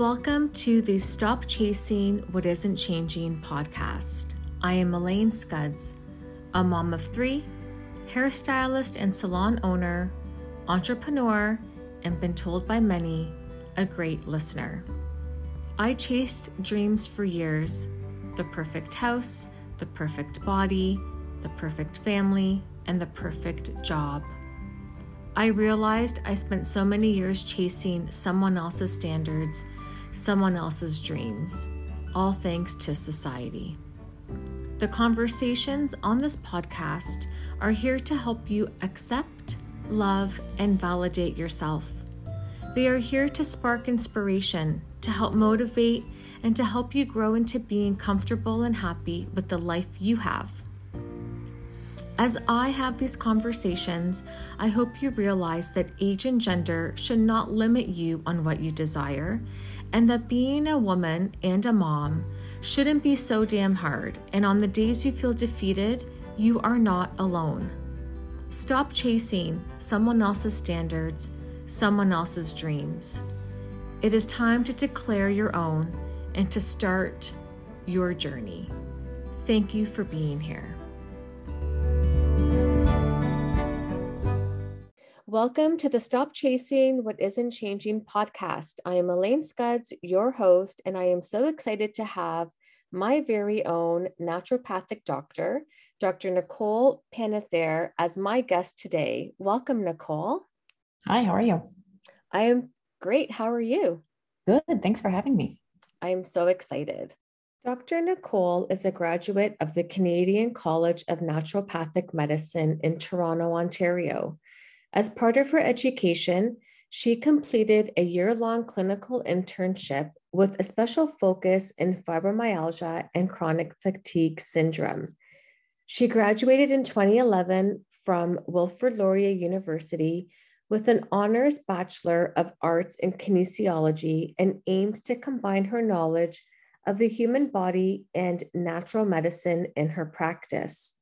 Welcome to the Stop Chasing What Isn't Changing podcast. I am Elaine Scuds, a mom of three, hairstylist and salon owner, entrepreneur, and been told by many, a great listener. I chased dreams for years the perfect house, the perfect body, the perfect family, and the perfect job. I realized I spent so many years chasing someone else's standards, someone else's dreams, all thanks to society. The conversations on this podcast are here to help you accept, love, and validate yourself. They are here to spark inspiration, to help motivate, and to help you grow into being comfortable and happy with the life you have. As I have these conversations, I hope you realize that age and gender should not limit you on what you desire, and that being a woman and a mom shouldn't be so damn hard. And on the days you feel defeated, you are not alone. Stop chasing someone else's standards, someone else's dreams. It is time to declare your own and to start your journey. Thank you for being here. Welcome to the Stop Chasing What Isn't Changing podcast. I am Elaine Scuds, your host, and I am so excited to have my very own naturopathic doctor, Dr. Nicole Panethere, as my guest today. Welcome, Nicole. Hi, how are you? I am great. How are you? Good. Thanks for having me. I am so excited. Dr. Nicole is a graduate of the Canadian College of Naturopathic Medicine in Toronto, Ontario. As part of her education, she completed a year long clinical internship with a special focus in fibromyalgia and chronic fatigue syndrome. She graduated in 2011 from Wilfrid Laurier University with an honors Bachelor of Arts in Kinesiology and aims to combine her knowledge of the human body and natural medicine in her practice.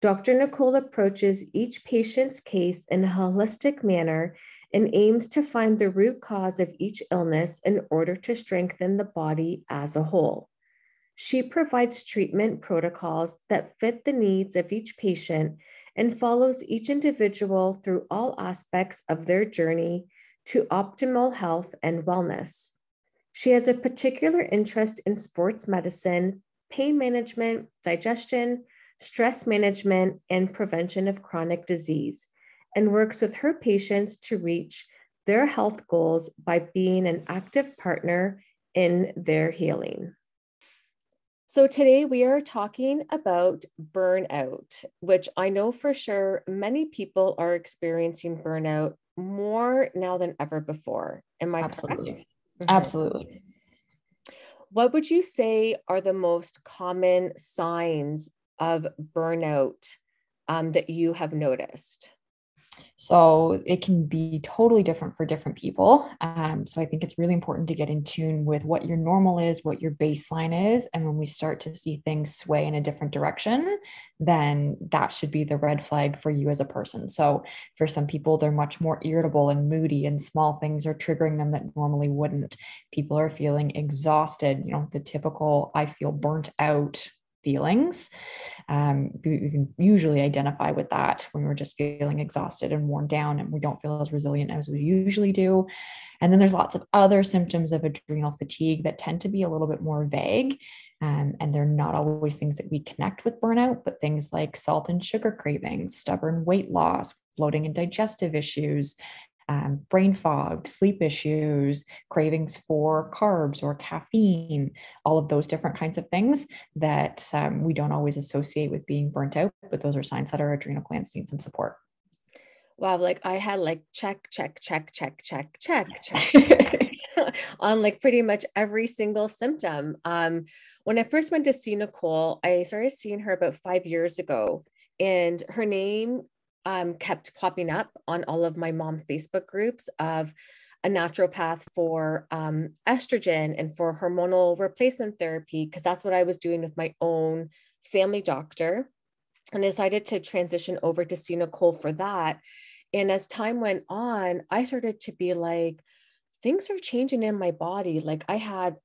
Dr. Nicole approaches each patient's case in a holistic manner and aims to find the root cause of each illness in order to strengthen the body as a whole. She provides treatment protocols that fit the needs of each patient and follows each individual through all aspects of their journey to optimal health and wellness. She has a particular interest in sports medicine, pain management, digestion, stress management, and prevention of chronic disease, and works with her patients to reach their health goals by being an active partner in their healing. So, today we are talking about burnout, which I know for sure many people are experiencing burnout more now than ever before. Am I Absolutely. correct? Mm-hmm. Absolutely. What would you say are the most common signs of burnout um, that you have noticed? So it can be totally different for different people. Um, so I think it's really important to get in tune with what your normal is, what your baseline is. And when we start to see things sway in a different direction, then that should be the red flag for you as a person. So for some people, they're much more irritable and moody, and small things are triggering them that normally wouldn't. People are feeling exhausted, you know, the typical I feel burnt out feelings. Um, we, can usually identify with that when we're just feeling exhausted and worn down and we don't feel as resilient as we usually do. And then there's lots of other symptoms of adrenal fatigue that tend to be a little bit more vague. Um, and they're not always things that we connect with burnout, but things like salt and sugar cravings, stubborn weight loss, bloating and digestive issues, um, brain fog, sleep issues, cravings for carbs or caffeine, all of those different kinds of things that um, we don't always associate with being burnt out, but those are signs that our adrenal glands need some support. Wow, like I had like check, check, check, check, check, check, check on like pretty much every single symptom. Um, when I first went to see Nicole, I started seeing her about five years ago, and her name um, kept popping up on all of my mom Facebook groups of a naturopath for um, estrogen and for hormonal replacement therapy, because that's what I was doing with my own family doctor. And decided to transition over to see Nicole for that. And as time went on, I started to be like things are changing in my body. Like I had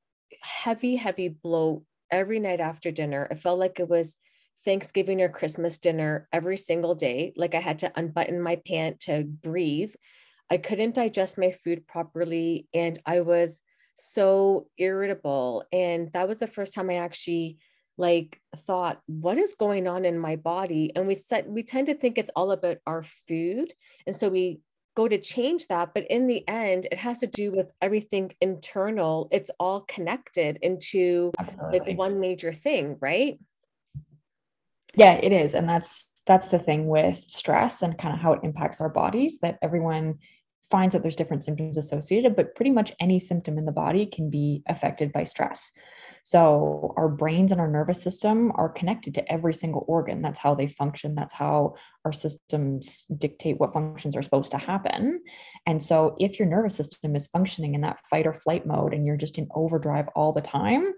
heavy, heavy bloat every night after dinner. It felt like it was Thanksgiving or Christmas dinner every single day. Like I had to unbutton my pant to breathe. I couldn't digest my food properly. And I was so irritable. And that was the first time I actually like thought what is going on in my body and we said we tend to think it's all about our food and so we go to change that but in the end it has to do with everything internal it's all connected into Absolutely. like one major thing right yeah it is and that's that's the thing with stress and kind of how it impacts our bodies that everyone finds that there's different symptoms associated but pretty much any symptom in the body can be affected by stress so our brains and our nervous system are connected to every single organ. That's how they function. That's how our systems dictate what functions are supposed to happen. And so if your nervous system is functioning in that fight or flight mode and you're just in overdrive all the time,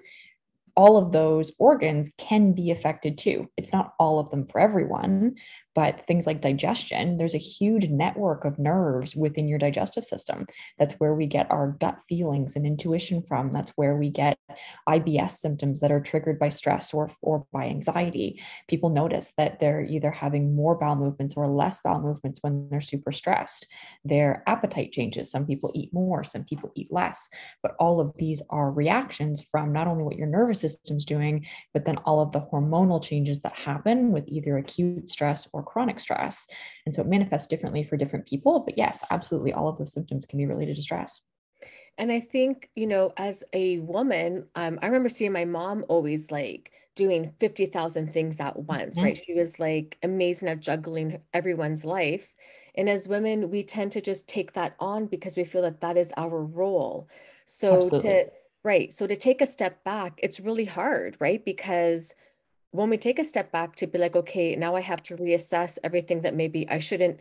all of those organs can be affected too. It's not all of them for everyone, but things like digestion, there's a huge network of nerves within your digestive system. That's where we get our gut feelings and intuition from. That's where we get IBS symptoms that are triggered by stress or, or by anxiety. People notice that they're either having more bowel movements or less bowel movements when they're super stressed. Their appetite changes. Some people eat more, some people eat less. But all of these are reactions from not only what your nervous system's doing, but then all of the hormonal changes that happen with either acute stress or chronic stress. And so it manifests differently for different people. But yes, absolutely, all of those symptoms can be related to stress. And I think, you know, as a woman, um, I remember seeing my mom always like doing 50,000 things at once, mm-hmm. right? She was like amazing at juggling everyone's life. And as women, we tend to just take that on because we feel that that is our role. So Absolutely. to, right. So to take a step back, it's really hard, right? Because when we take a step back to be like, okay, now I have to reassess everything that maybe I shouldn't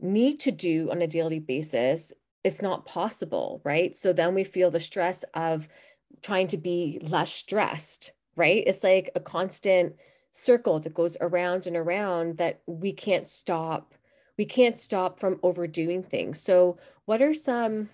need to do on a daily basis, it's not possible, right? So then we feel the stress of trying to be less stressed, right? It's like a constant circle that goes around and around that we can't stop. We can't stop from overdoing things. So, what are some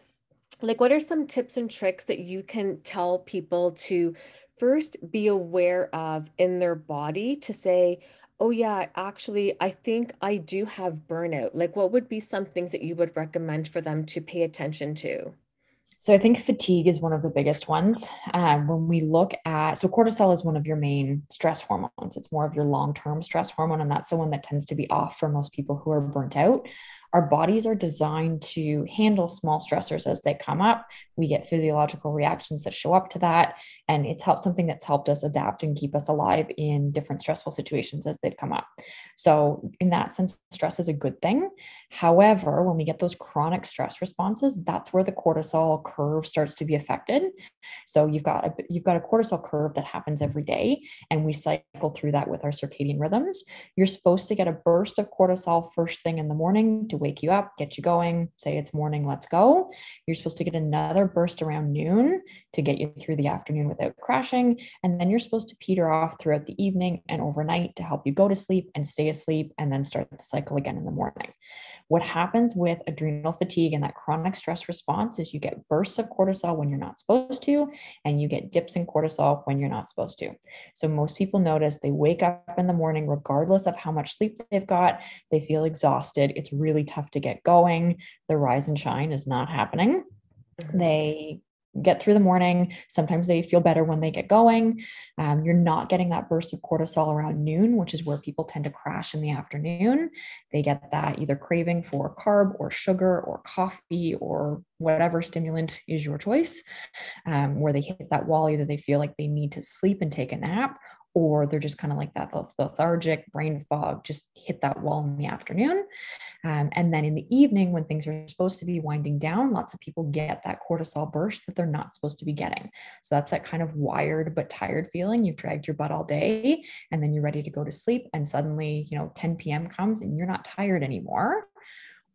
like what are some tips and tricks that you can tell people to first be aware of in their body to say, oh, yeah, actually, I think I do have burnout? Like, what would be some things that you would recommend for them to pay attention to? So I think fatigue is one of the biggest ones. Um, when we look at, so cortisol is one of your main stress hormones. It's more of your long-term stress hormone, and that's the one that tends to be off for most people who are burnt out our bodies are designed to handle small stressors as they come up. We get physiological reactions that show up to that. And it's helped something that's helped us adapt and keep us alive in different stressful situations as they've come up. So, in that sense, stress is a good thing. However, when we get those chronic stress responses, that's where the cortisol curve starts to be affected. So, you've got a, you've got a cortisol curve that happens every day, and we cycle through that with our circadian rhythms. You're supposed to get a burst of cortisol first thing in the morning to wake you up, get you going, say it's morning, let's go. You're supposed to get another burst around noon to get you through the afternoon without crashing. And then you're supposed to peter off throughout the evening and overnight to help you go to sleep and stay asleep and then start the cycle again in the morning. What happens with adrenal fatigue and that chronic stress response is you get bursts of cortisol when you're not supposed to, and you get dips in cortisol when you're not supposed to. So, most people notice they wake up in the morning, regardless of how much sleep they've got, they feel exhausted. It's really tough to get going. The rise and shine is not happening. Mm-hmm. They get through the morning. Sometimes they feel better when they get going. Um, you're not getting that burst of cortisol around noon, which is where people tend to crash in the afternoon. They get that either craving for carb or sugar or coffee or whatever stimulant is your choice, um, where they hit that wall either they feel like they need to sleep and take a nap or they're just kind of like that lethargic brain fog, just hit that wall in the afternoon. Um, and then in the evening, when things are supposed to be winding down, lots of people get that cortisol burst that they're not supposed to be getting. So that's that kind of wired but tired feeling. You've dragged your butt all day and then you're ready to go to sleep. And suddenly, you know, 10 p.m. comes and you're not tired anymore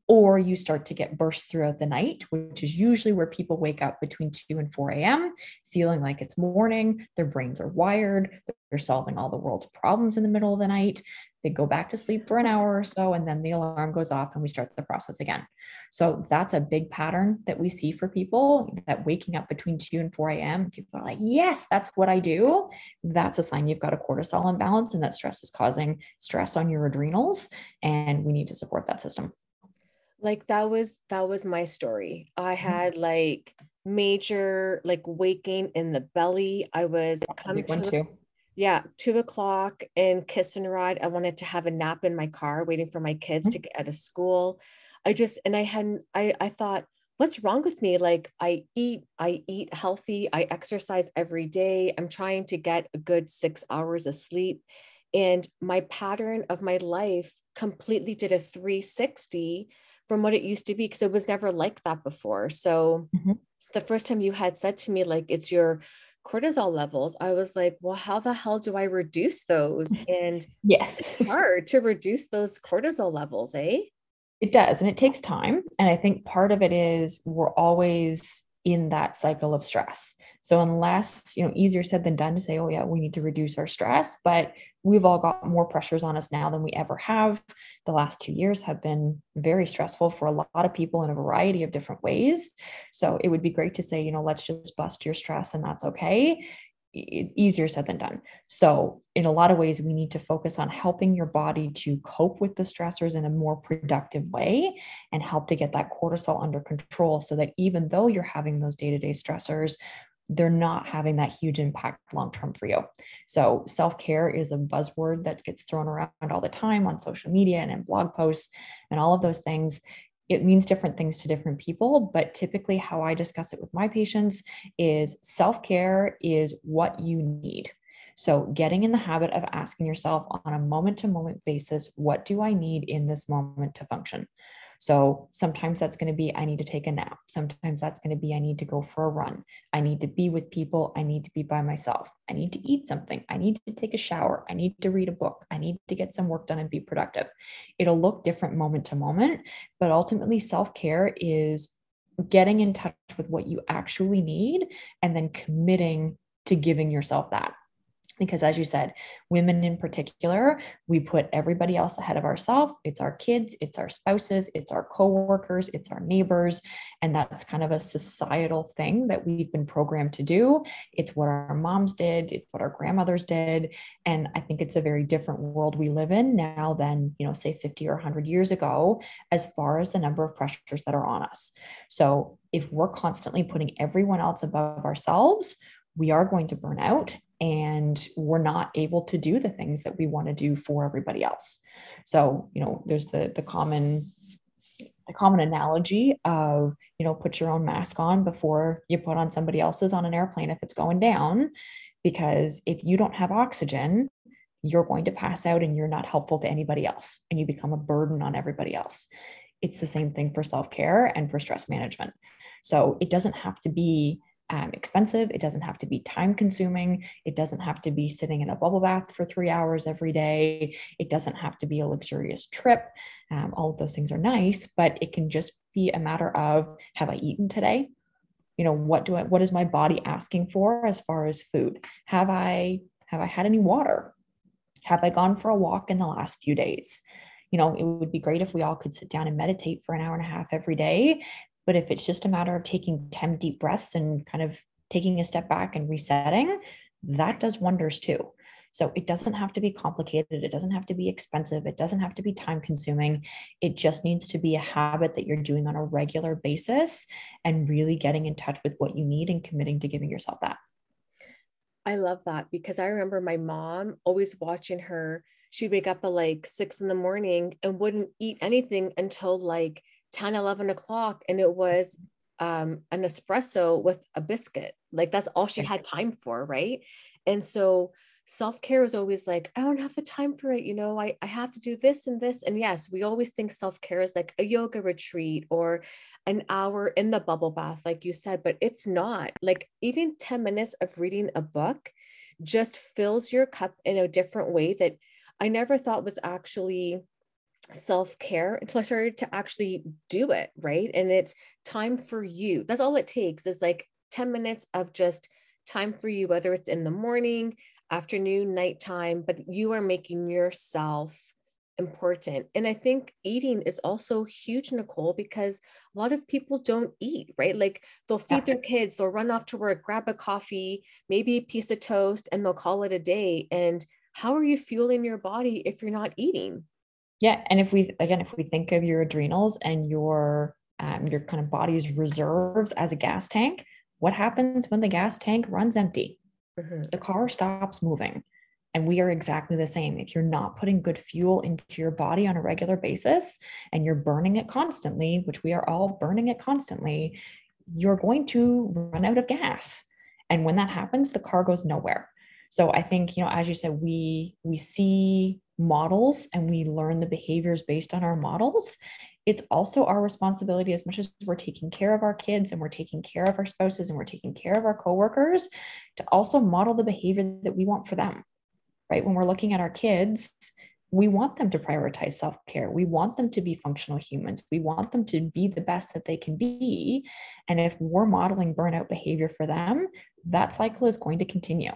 or you start to get bursts throughout the night, which is usually where people wake up between 2 and 4 a.m., feeling like it's morning. Their brains are wired. They're solving all the world's problems in the middle of the night. they go back to sleep for an hour or so, and then the alarm goes off and we start the process again. So that's a big pattern that we see for people that waking up between 2 and 4 a.m. People are like, yes, that's what I do. That's a sign you've got a cortisol imbalance and that stress is causing stress on your adrenals. And we need to support that system. Like that was that was my story. I mm-hmm. had like major like waking in the belly. I was coming to yeah, two o'clock and kiss and ride. I wanted to have a nap in my car, waiting for my kids mm-hmm. to get out of school. I just and I hadn't I I thought, what's wrong with me? Like I eat, I eat healthy, I exercise every day. I'm trying to get a good six hours of sleep. And my pattern of my life completely did a 360 from what it used to be because it was never like that before. So mm-hmm. the first time you had said to me, like, it's your cortisol levels, I was like, well, how the hell do I reduce those? And yes, it's hard to reduce those cortisol levels, eh? It does. And it takes time. And I think part of it is we're always in that cycle of stress. So unless, you know, easier said than done to say, oh yeah, we need to reduce our stress, but we've all got more pressures on us now than we ever have. The last 2 years have been very stressful for a lot of people in a variety of different ways. So it would be great to say, you know, let's just bust your stress and that's okay easier said than done. So, in a lot of ways, we need to focus on helping your body to cope with the stressors in a more productive way and help to get that cortisol under control so that even though you're having those day to day stressors, they're not having that huge impact long term for you. So, self care is a buzzword that gets thrown around all the time on social media and in blog posts and all of those things it means different things to different people, but typically, how I discuss it with my patients is self care is what you need. So, getting in the habit of asking yourself on a moment to moment basis, what do I need in this moment to function? So sometimes that's going to be, I need to take a nap. Sometimes that's going to be, I need to go for a run. I need to be with people. I need to be by myself. I need to eat something. I need to take a shower. I need to read a book. I need to get some work done and be productive. It'll look different moment to moment, but ultimately, self care is getting in touch with what you actually need and then committing to giving yourself that because as you said women in particular we put everybody else ahead of ourselves it's our kids it's our spouses it's our coworkers it's our neighbors. And that's kind of a societal thing that we've been programmed to do. It's what our moms did it's what our grandmothers did. And i think it's a very different world we live in now than you know say 50 or 100 years ago as far as the number of pressures that are on us. So if we're constantly putting everyone else above ourselves we are going to burn out and we're not able to do the things that we want to do for everybody else. So you know there's the the common the common analogy of you know put your own mask on before you put on somebody else's on an airplane if it's going down because if you don't have oxygen you're going to pass out and you're not helpful to anybody else and you become a burden on everybody else. It's the same thing for self-care and for stress management. So it doesn't have to be um, expensive. It doesn't have to be time consuming. It doesn't have to be sitting in a bubble bath for three hours every day. It doesn't have to be a luxurious trip. Um, all of those things are nice, but it can just be a matter of have I eaten today? You know, what do I, what is my body asking for as far as food? Have I, have I had any water? Have I gone for a walk in the last few days? you know, it would be great if we all could sit down and meditate for an hour and a half every day. But if it's just a matter of taking 10 deep breaths and kind of taking a step back and resetting, that does wonders too. So it doesn't have to be complicated. It doesn't have to be expensive. It doesn't have to be time consuming. It just needs to be a habit that you're doing on a regular basis and really getting in touch with what you need and committing to giving yourself that. I love that because I remember my mom always watching her. She'd wake up at like six in the morning and wouldn't eat anything until like 10, 11 o'clock, and it was um, an espresso with a biscuit. Like that's all she had time for, right? And so self care is always like, I don't have the time for it. You know, I, I have to do this and this. And yes, we always think self care is like a yoga retreat or an hour in the bubble bath, like you said, but it's not. Like even 10 minutes of reading a book just fills your cup in a different way that I never thought was actually self care until I started to actually do it, right? And it's time for you. That's all it takes is like 10 minutes of just time for you, whether it's in the morning, afternoon, nighttime, but you are making yourself important. And I think eating is also huge, Nicole, because a lot of people don't eat, right? Like they'll feed yeah. their kids, they'll run off to work, grab a coffee, maybe a piece of toast, and they'll call it a day. And how are you fueling your body if you're not eating? Yeah. And if we, again, if we think of your adrenals and your, um, your kind of body's reserves as a gas tank, what happens when the gas tank runs empty? Mm-hmm. The car stops moving. And we are exactly the same. If you're not putting good fuel into your body on a regular basis and you're burning it constantly, which we are all burning it constantly, you're going to run out of gas. And when that happens, the car goes nowhere. So I think, you know, as you said, we we see models and we learn the behaviors based on our models. It's also our responsibility as much as we're taking care of our kids and we're taking care of our spouses and we're taking care of our coworkers to also model the behavior that we want for them right? When we're looking at our kids, we want them to prioritize self care. We want them to be functional humans. We want them to be the best that they can be. And if we're modeling burnout behavior for them, that cycle is going to continue.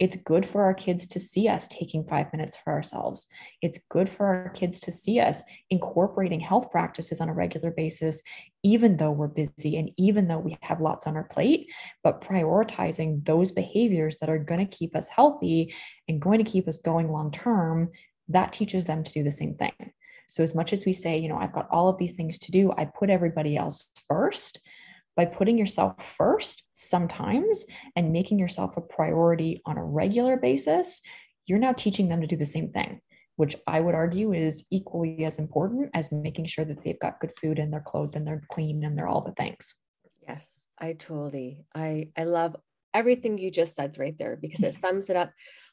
It's good for our kids to see us taking five minutes for ourselves. It's good for our kids to see us incorporating health practices on a regular basis, even though we're busy and even though we have lots on our plate, but prioritizing those behaviors that are going to keep us healthy and going to keep us going long term. That teaches them to do the same thing. So, as much as we say, you know, I've got all of these things to do, I put everybody else first by putting yourself first sometimes and making yourself a priority on a regular basis, you're now teaching them to do the same thing, which I would argue is equally as important as making sure that they've got good food and they're clothed and they're clean and they're all the things. Yes, I totally. I I love everything you just said right there because it sums it up.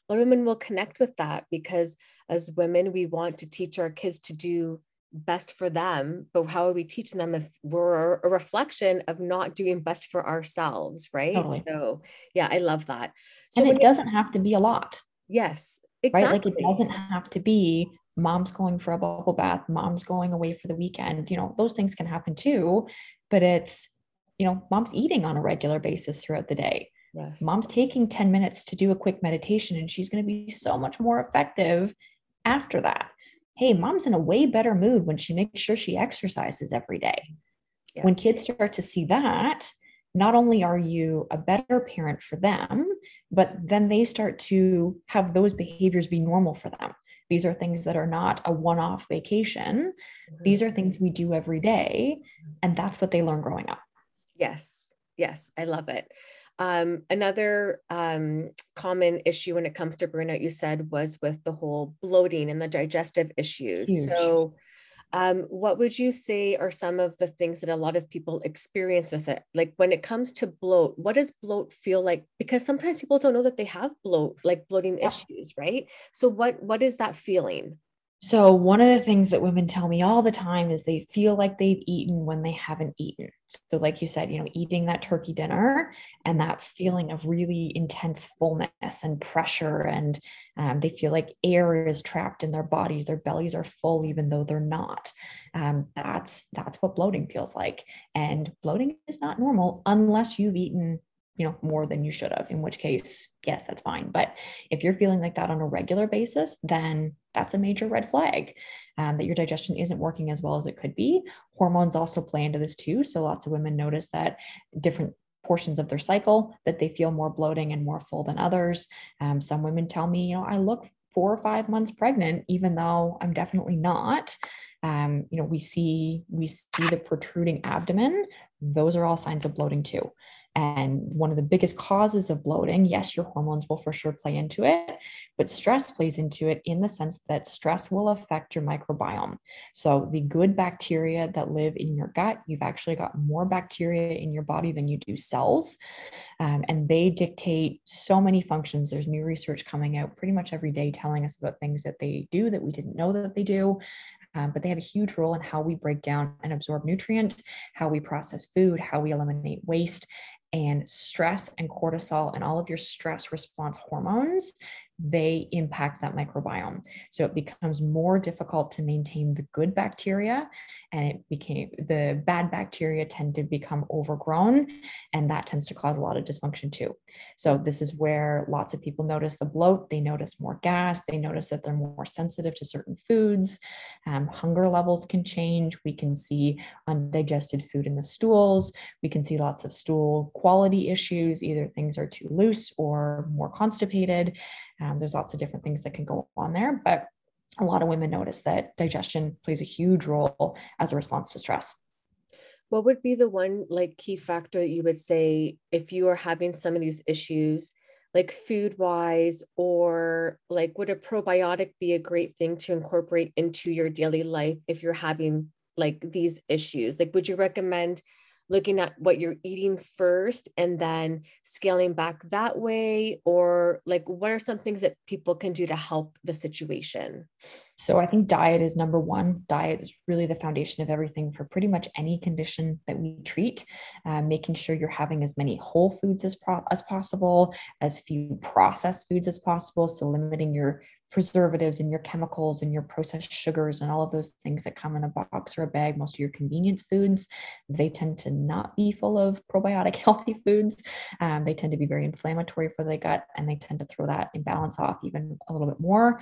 A lot of women will connect with that because as women, we want to teach our kids to do best for them but how are we teaching them if we're a reflection of not doing best for ourselves right? Totally. so yeah i love that. So and it doesn't have to be a lot. Yes exactly. right? Like it doesn't have to be mom's going for a bubble bath mom's going away for the weekend. You know those things can happen too but it's you know mom's eating on a regular basis throughout the day. Yes. mom's taking 10 minutes to do a quick meditation and she's going to be so much more effective after that hey, mom's in a way better mood when she makes sure she exercises every day. Yeah. When kids start to see that, not only are you a better parent for them, but then they start to have those behaviors be normal for them. These are things that are not a one off vacation. Mm-hmm. These are things we do every day. And that's what they learn growing up. Yes. Yes. I love it. Um, another um, common issue when it comes to burnout, you said, was with the whole bloating and the digestive issues. Huge. So, um, what would you say are some of the things that a lot of people experience with it? Like when it comes to bloat, what does bloat feel like? Because sometimes people don't know that they have bloat, like bloating yeah. issues, right? So, what what is that feeling? So, one of the things that women tell me all the time is they feel like they've eaten when they haven't eaten. So, like you said, you know, eating that turkey dinner and that feeling of really intense fullness and pressure, and um, they feel like air is trapped in their bodies. Their bellies are full, even though they're not. Um, that's that's what bloating feels like, and bloating is not normal unless you've eaten you know more than you should have in which case yes that's fine but if you're feeling like that on a regular basis then that's a major red flag um, that your digestion isn't working as well as it could be. Hormones also play into this too. So lots of women notice that different portions of their cycle that they feel more bloating and more full than others. Um, some women tell me, you know, I look four or five months pregnant, even though I'm definitely not. Um, you know, we see we see the protruding abdomen. Those are all signs of bloating too. And one of the biggest causes of bloating, yes, your hormones will for sure play into it, but stress plays into it in the sense that stress will affect your microbiome. So, the good bacteria that live in your gut, you've actually got more bacteria in your body than you do cells. Um, and they dictate so many functions. There's new research coming out pretty much every day telling us about things that they do that we didn't know that they do. Um, but they have a huge role in how we break down and absorb nutrients, how we process food, how we eliminate waste, and stress and cortisol and all of your stress response hormones they impact that microbiome. So it becomes more difficult to maintain the good bacteria and it became the bad bacteria tend to become overgrown and that tends to cause a lot of dysfunction too. So this is where lots of people notice the bloat, they notice more gas, they notice that they're more sensitive to certain foods. Um, hunger levels can change. We can see undigested food in the stools. We can see lots of stool quality issues. Either things are too loose or more constipated. Um, there's lots of different things that can go on there, but a lot of women notice that digestion plays a huge role as a response to stress. What would be the one like key factor that you would say if you are having some of these issues, like food wise, or like would a probiotic be a great thing to incorporate into your daily life if you're having like these issues? Like, would you recommend looking at what you're eating first and then scaling back that way? Or like what are some things that people can do to help the situation? So i think diet is number one. Diet is really the foundation of everything for pretty much any condition that we treat uh, making sure you're having as many whole foods as, pro- as possible as few processed foods as possible. So limiting your preservatives and your chemicals and your processed sugars and all of those things that come in a box or a bag, most of your convenience foods, they tend to not be full of probiotic healthy foods. Um, they tend to be very inflammatory for the gut and they tend to throw that imbalance off even a little bit more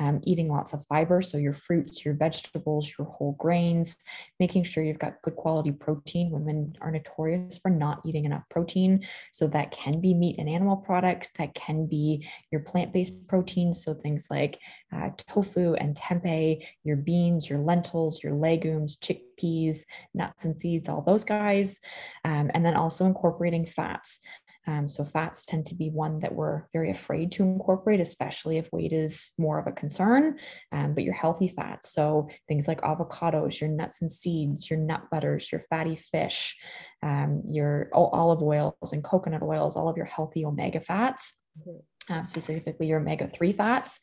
um, eating lots of fiber. So, your fruits, your vegetables, your whole grains, making sure you've got good quality protein. Women are notorious for not eating enough protein. So, that can be meat and animal products, that can be your plant based proteins. So, things like uh, tofu and tempeh, your beans, your lentils, your legumes, chickpeas, nuts and seeds, all those guys. Um, and then also incorporating fats. Um, so fats tend to be one that we're very afraid to incorporate, especially if weight is more of a concern. Um, but your healthy fats, so things like avocados, your nuts and seeds, your nut butters, your fatty fish, um, your olive oils and coconut oils, all of your healthy omega fats. Mm-hmm um, specifically your omega 3 fats.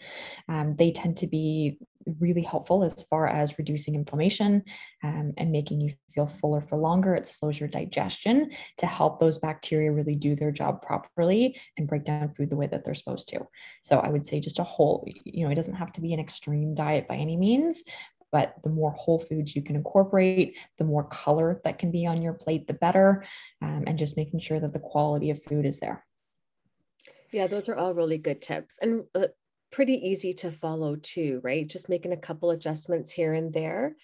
Um, they tend to be really helpful as far as reducing inflammation um, and making you feel fuller for longer. It slows your digestion to help those bacteria really do their job properly and break down food the way that they're supposed to. So I would say just a whole, you know, it doesn't have to be an extreme diet by any means, but the more whole foods you can incorporate, the more color that can be on your plate, the better. Um, and just making sure that the quality of food is there. Yeah, those are all really good tips and uh, pretty easy to follow too, right? Just making a couple adjustments here and there.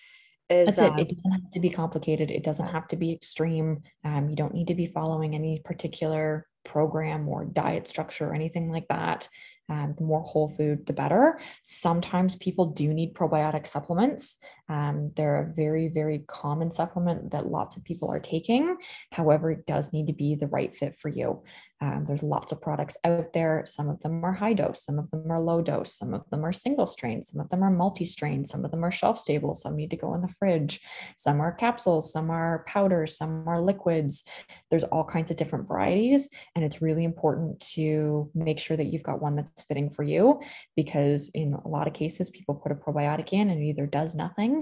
Is, That's it. it um, doesn't have to be complicated. It doesn't have to be extreme. Um, you don't need to be following any particular program or diet structure or anything like that. Um, the more whole food, the better. Sometimes people do need probiotic supplements. Um, they're a very, very common supplement that lots of people are taking. However, it does need to be the right fit for you. Um, there's lots of products out there. Some of them are high dose, some of them are low dose, some of them are single strain, some of them are multi strain, some of them are shelf stable, some need to go in the fridge, some are capsules, some are powders, some are liquids. There's all kinds of different varieties. And it's really important to make sure that you've got one that's fitting for you because in a lot of cases, people put a probiotic in and it either does nothing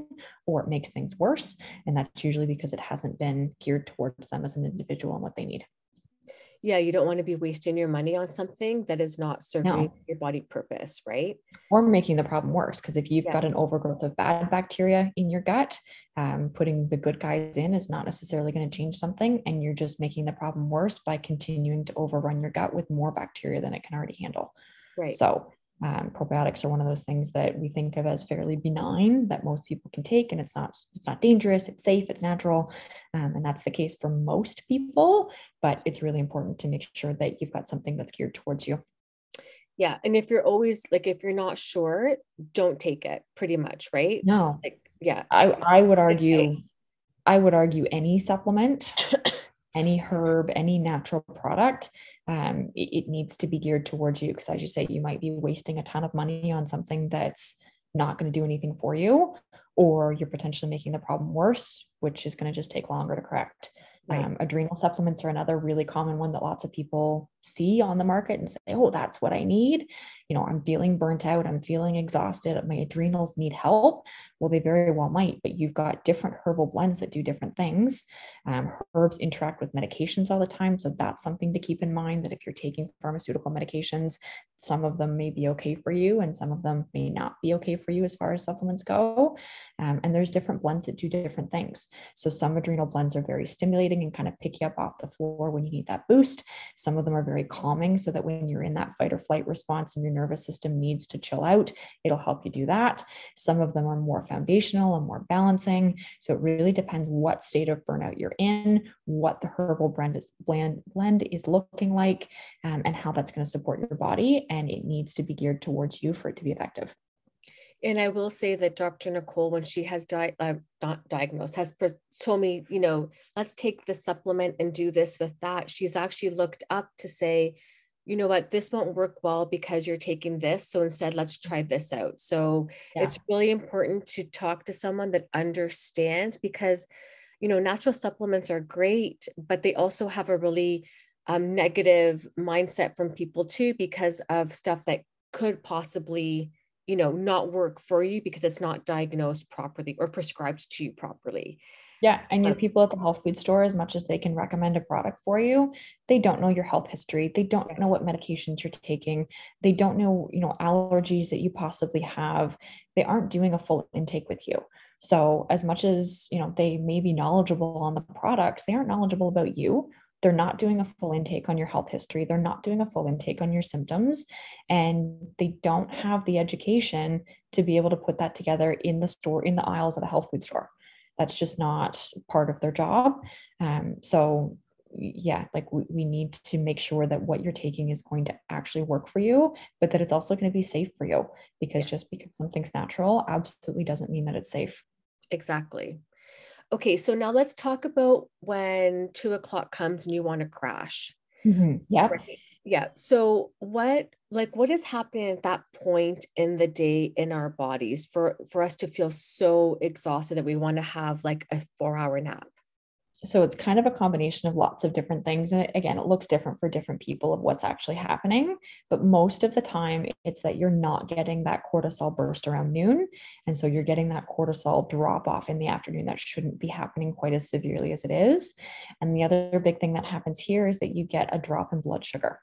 or it makes things worse. And that's usually because it hasn't been geared towards them as an individual and what they need yeah, you don't want to be wasting your money on something that is not serving no. your body purpose, right? Or making the problem worse. Because if you've yes. got an overgrowth of bad bacteria in your gut, um, putting the good guys in is not necessarily going to change something. And you're just making the problem worse by continuing to overrun your gut with more bacteria than it can already handle. Right. So um, probiotics are one of those things that we think of as fairly benign that most people can take and it's not it's not dangerous it's safe it's natural um, and that's the case for most people but it's really important to make sure that you've got something that's geared towards you. Yeah and if you're always like if you're not sure don't take it pretty much right? No. Like yeah i, I would argue i would argue any supplement any herb, any natural product, um, it, it, needs to be geared towards you because, as you say, you might be wasting a ton of money on something that's not going to do anything for you, or you're potentially making the problem worse, which is going to just take longer to correct. Right. Um, adrenal supplements are another really common one that lots of people see on the market and say, oh, that's what I need. You know, I'm feeling burnt out. I'm feeling exhausted. My adrenals need help. Well, they very well might, but you've got different herbal blends that do different things. Um, herbs interact with medications all the time. So that's something to keep in mind that if you're taking pharmaceutical medications, some of them may be okay for you and some of them may not be okay for you as far as supplements go. Um, and there's different blends that do different things. So some adrenal blends are very stimulating and kind of pick you up off the floor when you need that boost. Some of them are very calming so that when you're in that fight or flight response and your nervous system needs to chill out, it'll help you do that. Some of them are more foundational and more balancing. So it really depends what state of burnout you're in, what the herbal blend is, blend, blend is looking like, um, and how that's going to support your body and it needs to be geared towards you for it to be effective. And I will say that Dr. Nicole, when she has di- uh, not diagnosed, has told me, you know, let's take the supplement and do this with that. She's actually looked up to say, you know what, this won't work well because you're taking this. So instead, let's try this out. So yeah. it's really important to talk to someone that understands because, you know, natural supplements are great, but they also have a really um, negative mindset from people too because of stuff that could possibly you know not work for you because it's not diagnosed properly or prescribed to you properly. Yeah i your um, people at the health food store as much as they can recommend a product for you they don't know your health history. They don't know what medications you're taking. They don't know you know allergies that you possibly have. They aren't doing a full intake with you. So as much as you know they may be knowledgeable on the products they aren't knowledgeable about you they're not doing a full intake on your health history. They're not doing a full intake on your symptoms. And they don't have the education to be able to put that together in the store in the aisles of a health food store. That's just not part of their job. Um, so yeah like we, we need to make sure that what you're taking is going to actually work for you but that it's also going to be safe for you because just because something's natural absolutely doesn't mean that it's safe. Exactly okay, so now let's talk about when two o'clock comes and you want to crash. Mm-hmm. Yeah. Right. Yeah. So what like what is happening at that point in the day in our bodies for for us to feel so exhausted that we want to have like a four hour nap? So it's kind of a combination of lots of different things and again it looks different for different people of what's actually happening but most of the time it's that you're not getting that cortisol burst around noon and so you're getting that cortisol drop off in the afternoon that shouldn't be happening quite as severely as it is and the other big thing that happens here is that you get a drop in blood sugar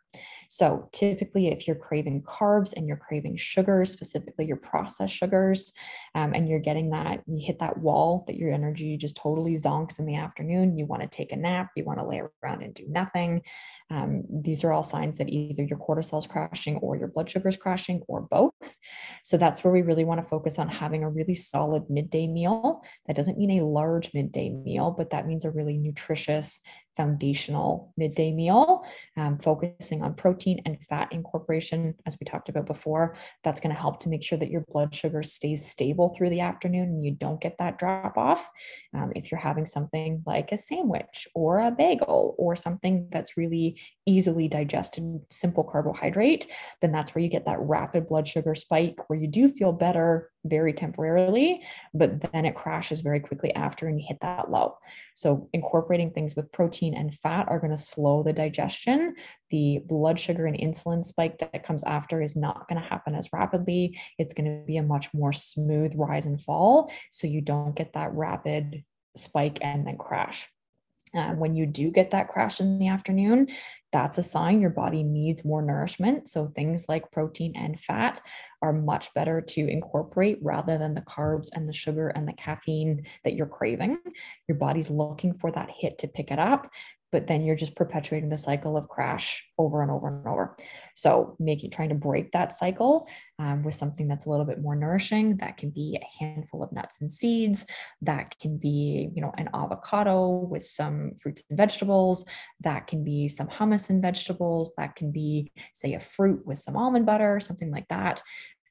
so typically, if you're craving carbs and you're craving sugars, specifically your processed sugars, um, and you're getting that, you hit that wall that your energy just totally zonks in the afternoon, you want to take a nap, you want to lay around and do nothing. Um, these are all signs that either your cortisol is crashing or your blood sugar is crashing or both. So that's where we really want to focus on having a really solid midday meal. That doesn't mean a large midday meal, but that means a really nutritious foundational midday meal, um, focusing on protein and fat incorporation, as we talked about before. That's going to help to make sure that your blood sugar stays stable through the afternoon and you don't get that drop off. Um, if you're having something like a sandwich or a bagel or something that's really easily digested, simple carbohydrate, then that's where you get that rapid blood sugar spike where you do feel better very temporarily, but then it crashes very quickly after and you hit that low. So, incorporating things with protein and fat are going to slow the digestion. The blood sugar and insulin spike that comes after is not going to happen as rapidly. It's going to be a much more smooth rise and fall. So, you don't get that rapid spike and then crash. Uh, when you do get that crash in the afternoon, that's a sign your body needs more nourishment. So, things like protein and fat are much better to incorporate rather than the carbs and the sugar and the caffeine that you're craving. Your body's looking for that hit to pick it up but then you're just perpetuating the cycle of crash over and over and over. So making trying to break that cycle um, with something that's a little bit more nourishing. That can be a handful of nuts and seeds. That can be you know an avocado with some fruits and vegetables. That can be some hummus and vegetables. That can be say a fruit with some almond butter, something like that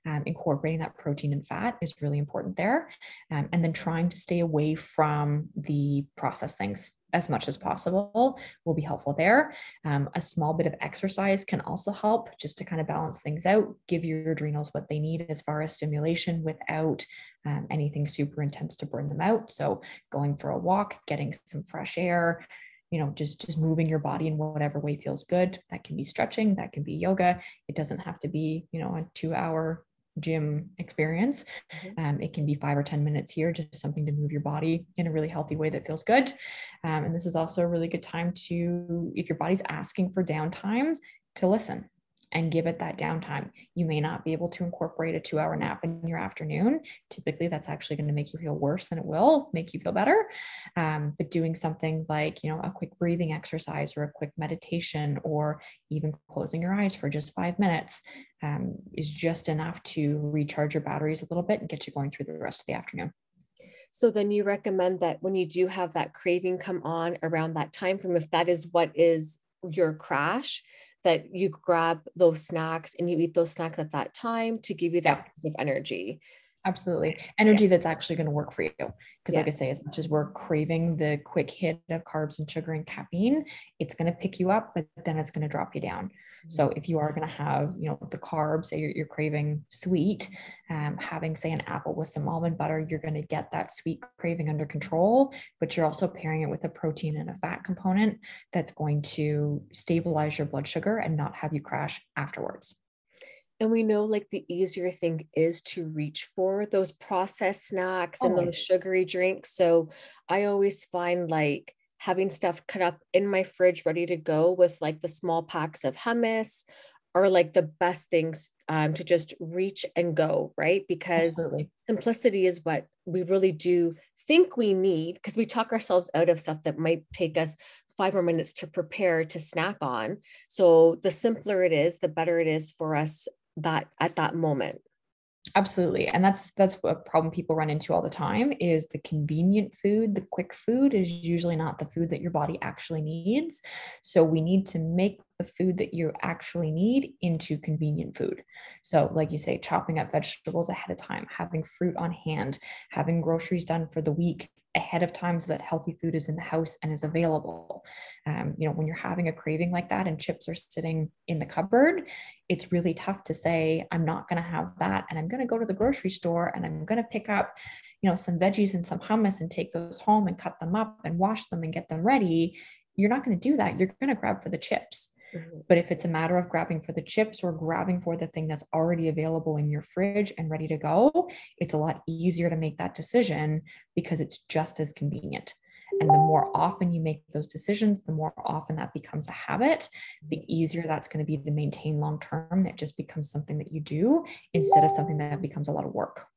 um, incorporating that protein and fat is really important there. Um, and then trying to stay away from the processed things as much as possible will be helpful there. Um, a small bit of exercise can also help just to kind of balance things out, give your adrenals what they need as far as stimulation without um, anything super intense to burn them out. So going for a walk, getting some fresh air, you know just just moving your body in whatever way feels good that can be stretching that can be yoga it doesn't have to be you know a two hour gym experience. Mm-hmm. Um, it can be five or 10 minutes here, just something to move your body in a really healthy way that feels good. Um, and this is also a really good time to, if your body's asking for downtime, to listen and give it that downtime. You may not be able to incorporate a two hour nap in your afternoon. Typically, that's actually going to make you feel worse than it will make you feel better. Um, but doing something like, you know, a quick breathing exercise or a quick meditation or even closing your eyes for just five minutes um, is just enough to recharge your batteries a little bit and get you going through the rest of the afternoon. So then you recommend that when you do have that craving come on around that time frame, if that is what is your crash, that you grab those snacks and you eat those snacks at that time to give you that positive energy. Absolutely. Energy yeah. that's actually going to work for you. Because, yeah. like I say, as much as we're craving the quick hit of carbs and sugar and caffeine, it's going to pick you up, but then it's going to drop you down. So if you are going to have, you know, the carbs, say you're, you're craving sweet, um, having say an apple with some almond butter, you're going to get that sweet craving under control, but you're also pairing it with a protein and a fat component that's going to stabilize your blood sugar and not have you crash afterwards. And we know like the easier thing is to reach for those processed snacks and oh. those sugary drinks. So I always find like having stuff cut up in my fridge ready to go with like the small packs of hummus are like the best things um, to just reach and go, right? Because Absolutely. simplicity is what we really do think we need because we talk ourselves out of stuff that might take us five more minutes to prepare to snack on. So the simpler it is, the better it is for us that at that moment absolutely and that's that's a problem people run into all the time is the convenient food the quick food is usually not the food that your body actually needs. So we need to make the food that you actually need into convenient food. So like you say chopping up vegetables ahead of time having fruit on hand having groceries done for the week ahead of time so that healthy food is in the house and is available. Um, you know, when you're having a craving like that and chips are sitting in the cupboard, it's really tough to say, I'm not going to have that. And I'm going to go to the grocery store and I'm going to pick up, you know, some veggies and some hummus and take those home and cut them up and wash them and get them ready. You're not going to do that. You're going to grab for the chips. Mm-hmm. But if it's a matter of grabbing for the chips or grabbing for the thing that's already available in your fridge and ready to go, it's a lot easier to make that decision because it's just as convenient. And the more often you make those decisions, the more often that becomes a habit, the easier that's going to be to maintain long term. It just becomes something that you do instead of something that becomes a lot of work.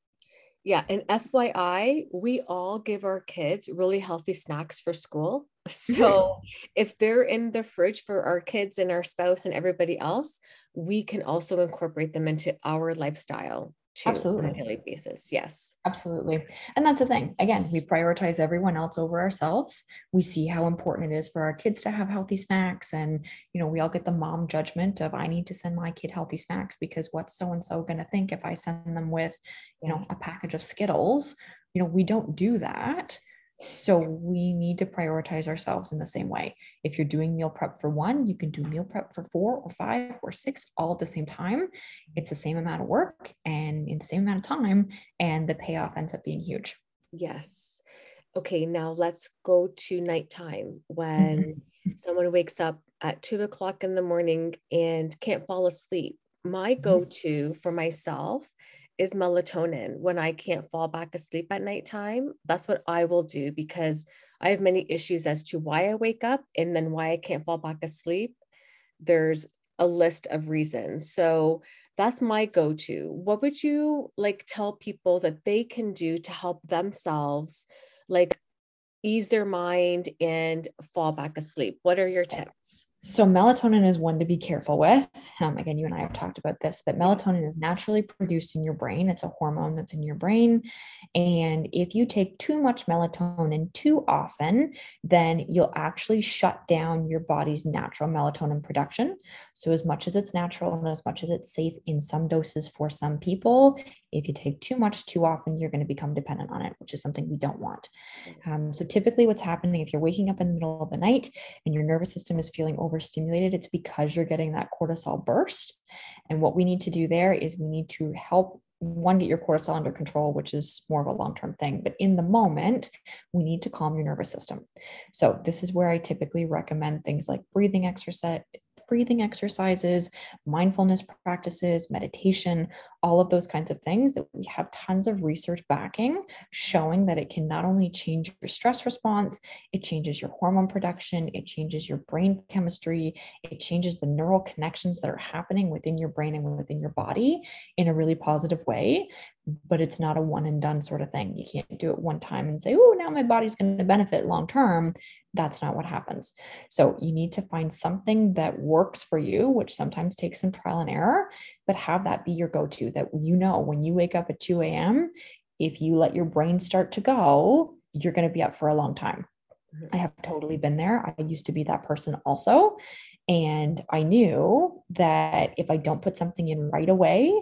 Yeah. And FYI, we all give our kids really healthy snacks for school. Mm-hmm. So if they're in the fridge for our kids and our spouse and everybody else, we can also incorporate them into our lifestyle too Absolutely. on a daily basis. Yes. Absolutely. And that's the thing. Again, we prioritize everyone else over ourselves. We see how important it is for our kids to have healthy snacks. And, you know, we all get the mom judgment of I need to send my kid healthy snacks because what's so and so going to think if I send them with, you know, a package of Skittles? You know, we don't do that. So we need to prioritize ourselves in the same way. If you're doing meal prep for one, you can do meal prep for four or five or six all at the same time. It's the same amount of work and in the same amount of time, and the payoff ends up being huge. Yes. Okay, now let's go to nighttime when mm-hmm. someone wakes up at two o'clock in the morning and can't fall asleep. My mm-hmm. go to for myself is melatonin when I can't fall back asleep at nighttime. That's what I will do because I have many issues as to why I wake up and then why I can't fall back asleep. There's a list of reasons. So that's my go to. What would you like tell people that they can do to help themselves like ease their mind and fall back asleep? What are your tips? So, melatonin is one to be careful with. Um, again, you and I have talked about this that melatonin is naturally produced in your brain. It's a hormone that's in your brain. And if you take too much melatonin too often, then you'll actually shut down your body's natural melatonin production. So, as much as it's natural and as much as it's safe in some doses for some people, if you take too much too often, you're going to become dependent on it, which is something we don't want. Um, so, typically, what's happening if you're waking up in the middle of the night and your nervous system is feeling overstimulated, it's because you're getting that cortisol burst. And what we need to do there is we need to help one get your cortisol under control which is more of a long-term thing but in the moment we need to calm your nervous system so this is where i typically recommend things like breathing exercise breathing exercises mindfulness practices meditation all of those kinds of things that we have tons of research backing showing that it can not only change your stress response, it changes your hormone production, it changes your brain chemistry, it changes the neural connections that are happening within your brain and within your body in a really positive way. But it's not a one and done sort of thing. You can't do it one time and say, oh, now my body's going to benefit long term that's not what happens. So you need to find something that works for you, which sometimes takes some trial and error, but have that be your go to that you know when you wake up at 2 a.m., if you let your brain start to go, you're going to be up for a long time. Mm-hmm. I have totally been there. I used to be that person also. And I knew that if I don't put something in right away,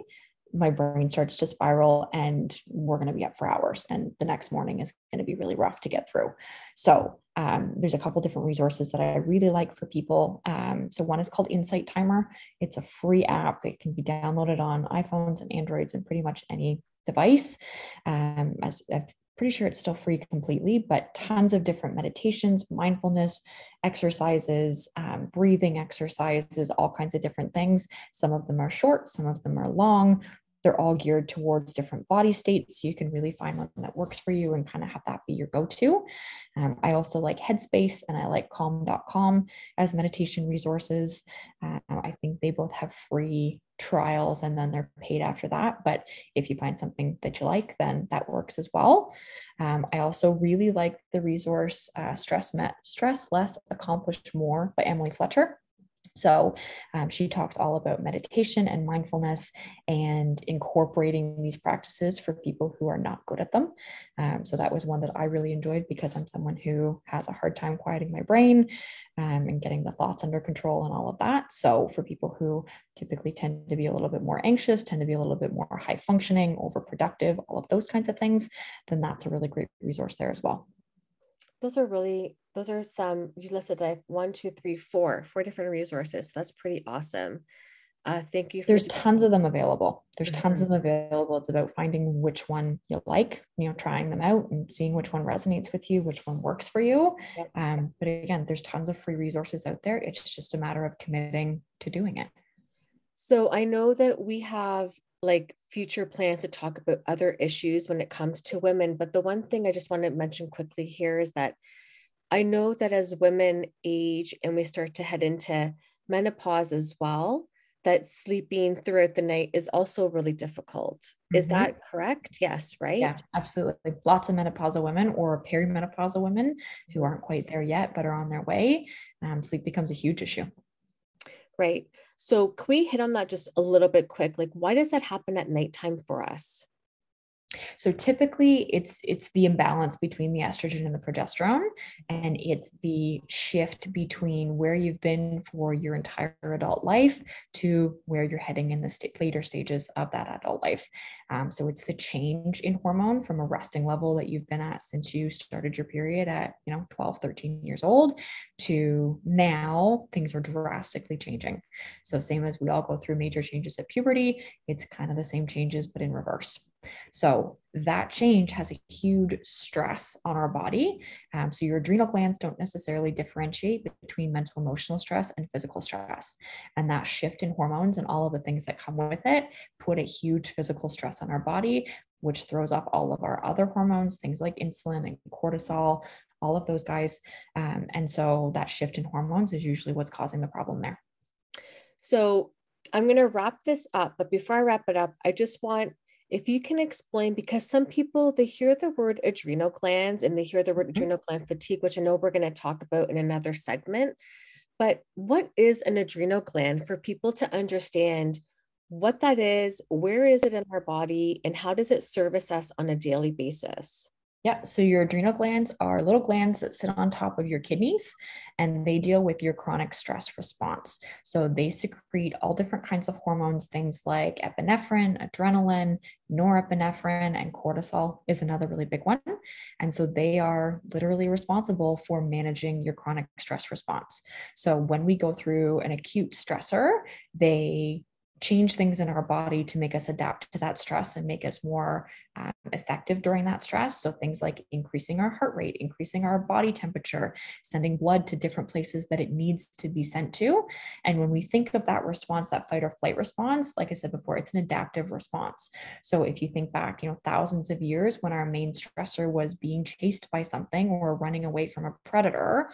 my brain starts to spiral and we're going to be up for hours and the next morning is going to be really rough to get through so um, there's a couple different resources that i really like for people um, so one is called insight timer it's a free app it can be downloaded on iphones and androids and pretty much any device um, as i've pretty sure it's still free completely, but tons of different meditations, mindfulness exercises, um, breathing exercises, all kinds of different things. Some of them are short, some of them are long. They're all geared towards different body states. So you can really find one that works for you and kind of have that be your go to. Um, I also like Headspace and I like calm.com as meditation resources. Uh, I think they both have free trials and then they're paid after that. But if you find something that you like, then that works as well. Um, I also really like the resource uh, Stress Met, Stress Less, Accomplish More by Emily Fletcher. So um, she talks all about meditation and mindfulness and incorporating these practices for people who are not good at them. Um, so that was one that I really enjoyed because I'm someone who has a hard time quieting my brain um, and getting the thoughts under control and all of that. So for people who typically tend to be a little bit more anxious, tend to be a little bit more high functioning, overproductive, all of those kinds of things, then that's a really great resource there as well those are really those are some you listed like one two three four four different resources. That's pretty awesome. Uh, thank you there's tons of them available. There's mm-hmm. tons of them available. It's about finding which one you like you know trying them out and seeing which one resonates with you which one works for you. Yep. um, but again there's tons of free resources out there. It's just a matter of committing to doing it. So i know that we have like future plans to talk about other issues when it comes to women. But the one thing I just want to mention quickly here is that I know that as women age and we start to head into menopause as well, that sleeping throughout the night is also really difficult. Mm-hmm. Is that correct? Yes, right? Yeah, absolutely. Lots of menopausal women or perimenopausal women who aren't quite there yet but are on their way. Um, sleep becomes a huge issue. Right. So, can we hit on that just a little bit quick? Like, why does that happen at nighttime for us? So typically it's it's the imbalance between the estrogen and the progesterone and it's the shift between where you've been for your entire adult life to where you're heading in the st- later stages of that adult life. Um, so it's the change in hormone from a resting level that you've been at since you started your period at, you know, 12, 13 years old to now things are drastically changing. So same as we all go through major changes at puberty, it's kind of the same changes but in reverse. So that change has a huge stress on our body. Um, so your adrenal glands don't necessarily differentiate between mental emotional stress and physical stress. And that shift in hormones and all of the things that come with it put a huge physical stress on our body, which throws off all of our other hormones, things like insulin and cortisol, all of those guys. Um, and so that shift in hormones is usually what's causing the problem there. So I'm going to wrap this up. But before I wrap it up, I just want if you can explain, because some people they hear the word adrenal glands and they hear the word mm-hmm. adrenal gland fatigue, which I know we're going to talk about in another segment. But what is an adrenal gland for people to understand what that is, where is it in our body, and how does it service us on a daily basis? Yeah. So your adrenal glands are little glands that sit on top of your kidneys and they deal with your chronic stress response. So they secrete all different kinds of hormones, things like epinephrine, adrenaline, norepinephrine, and cortisol is another really big one. And so they are literally responsible for managing your chronic stress response. So when we go through an acute stressor, they change things in our body to make us adapt to that stress and make us more um, effective during that stress. So, things like increasing our heart rate, increasing our body temperature, sending blood to different places that it needs to be sent to. And when we think of that response, that fight or flight response, like I said before, it's an adaptive response. So, if you think back, you know, thousands of years when our main stressor was being chased by something or running away from a predator,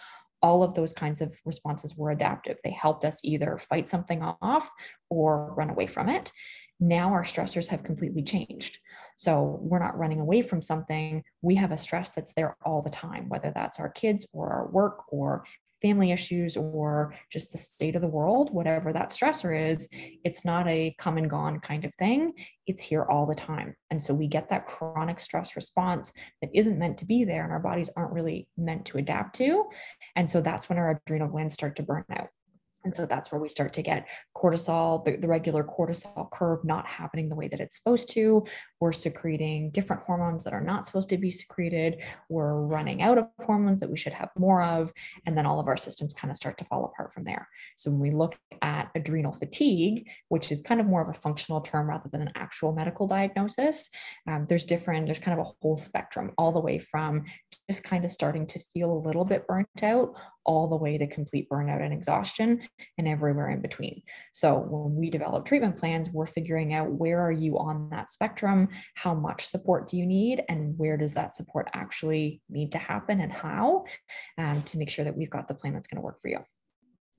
all of those kinds of responses were adaptive. They helped us either fight something off or run away from it. Now our stressors have completely changed. So we're not running away from something. We have a stress that's there all the time, whether that's our kids or our work or family issues or just the state of the world, whatever that stressor is, it's not a come and gone kind of thing. It's here all the time. And so we get that chronic stress response that isn't meant to be there and our bodies aren't really meant to adapt to. And so that's when our adrenal glands start to burn out. And so that's where we start to get cortisol, the, the, regular cortisol curve not happening the way that it's supposed to. We're secreting different hormones that are not supposed to be secreted. We're running out of hormones that we should have more of. And then all of our systems kind of start to fall apart from there. So when we look at adrenal fatigue, which is kind of more of a functional term rather than an actual medical diagnosis, um, there's different, there's kind of a whole spectrum, all the way from just kind of starting to feel a little bit burnt out all the way to complete burnout and exhaustion and everywhere in between. So when we develop treatment plans, we're figuring out where are you on that spectrum, how much support do you need, and where does that support actually need to happen and how um, to make sure that we've got the plan that's going to work for you.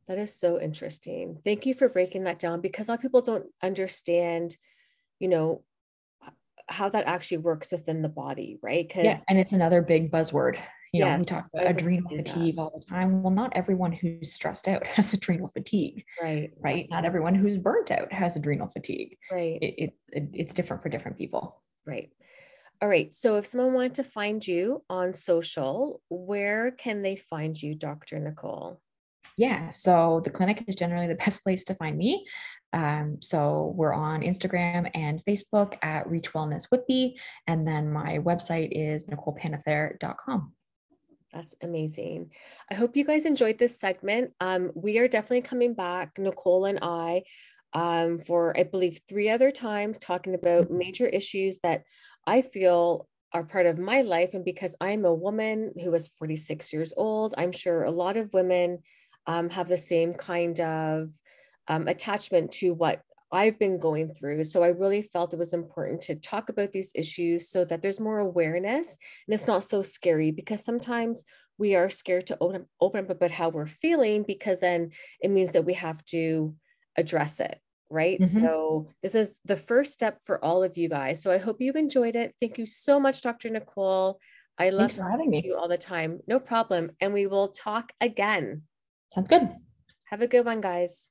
That is so interesting. Thank you for breaking that down because a lot of people don't understand, you know, how that actually works within the body, right? Because yeah, and it's another big buzzword you know, yes, we talk about adrenal fatigue that. all the time. Well, not everyone who's stressed out has adrenal fatigue. Right. Right. Not everyone who's burnt out has adrenal fatigue. Right. It, it's it, it's different for different people. Right. All right. So if someone wanted to find you on social, where can they find you, Dr. Nicole? Yeah. So the clinic is generally the best place to find me. Um, so we're on Instagram and Facebook at Reach Wellness Whitby. And then my website is NicolePanethere.com. That's amazing. I hope you guys enjoyed this segment. Um, we are definitely coming back, Nicole and I, um, for I believe three other times talking about mm-hmm. major issues that I feel are part of my life. And because I'm a woman who is 46 years old, I'm sure a lot of women um, have the same kind of um, attachment to what I've been going through. So I really felt it was important to talk about these issues so that there's more awareness and it's not so scary because sometimes we are scared to open, open up about how we're feeling because then it means that we have to address it. Right. Mm-hmm. So this is the first step for all of you guys. So I hope you've enjoyed it. Thank you so much, Dr. Nicole. I love having me. you all the time. No problem. And we will talk again. Sounds good. Have a good one, guys.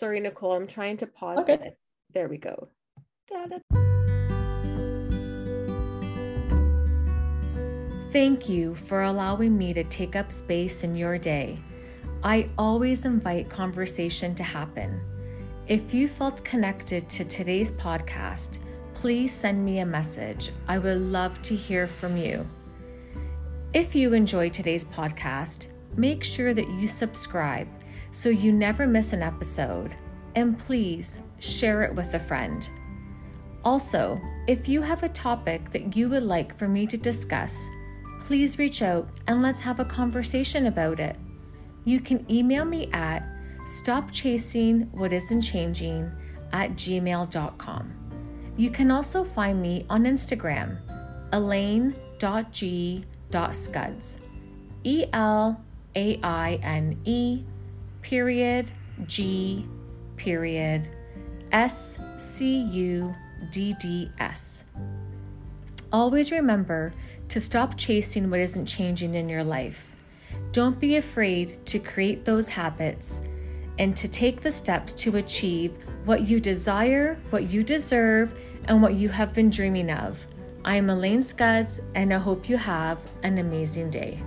Sorry, Nicole, I'm trying to pause okay. it. There we go. Thank you for allowing me to take up space in your day. I always invite conversation to happen. If you felt connected to today's podcast, please send me a message. I would love to hear from you. If you enjoyed today's podcast, make sure that you subscribe so you never miss an episode. And please share it with a friend. Also, if you have a topic that you would like for me to discuss, please reach out and let's have a conversation about it. You can email me at stopchasingwhatisn'tchanging at gmail.com. You can also find me on Instagram, elaine.g.scudds. E L A I N E period G period S C U D D S. Always remember to stop chasing what isn't changing in your life. Don't be afraid to create those habits and to take the steps to achieve what you desire, what you deserve, and what you have been dreaming of. I am Elaine Scudds, and I hope you have an amazing day.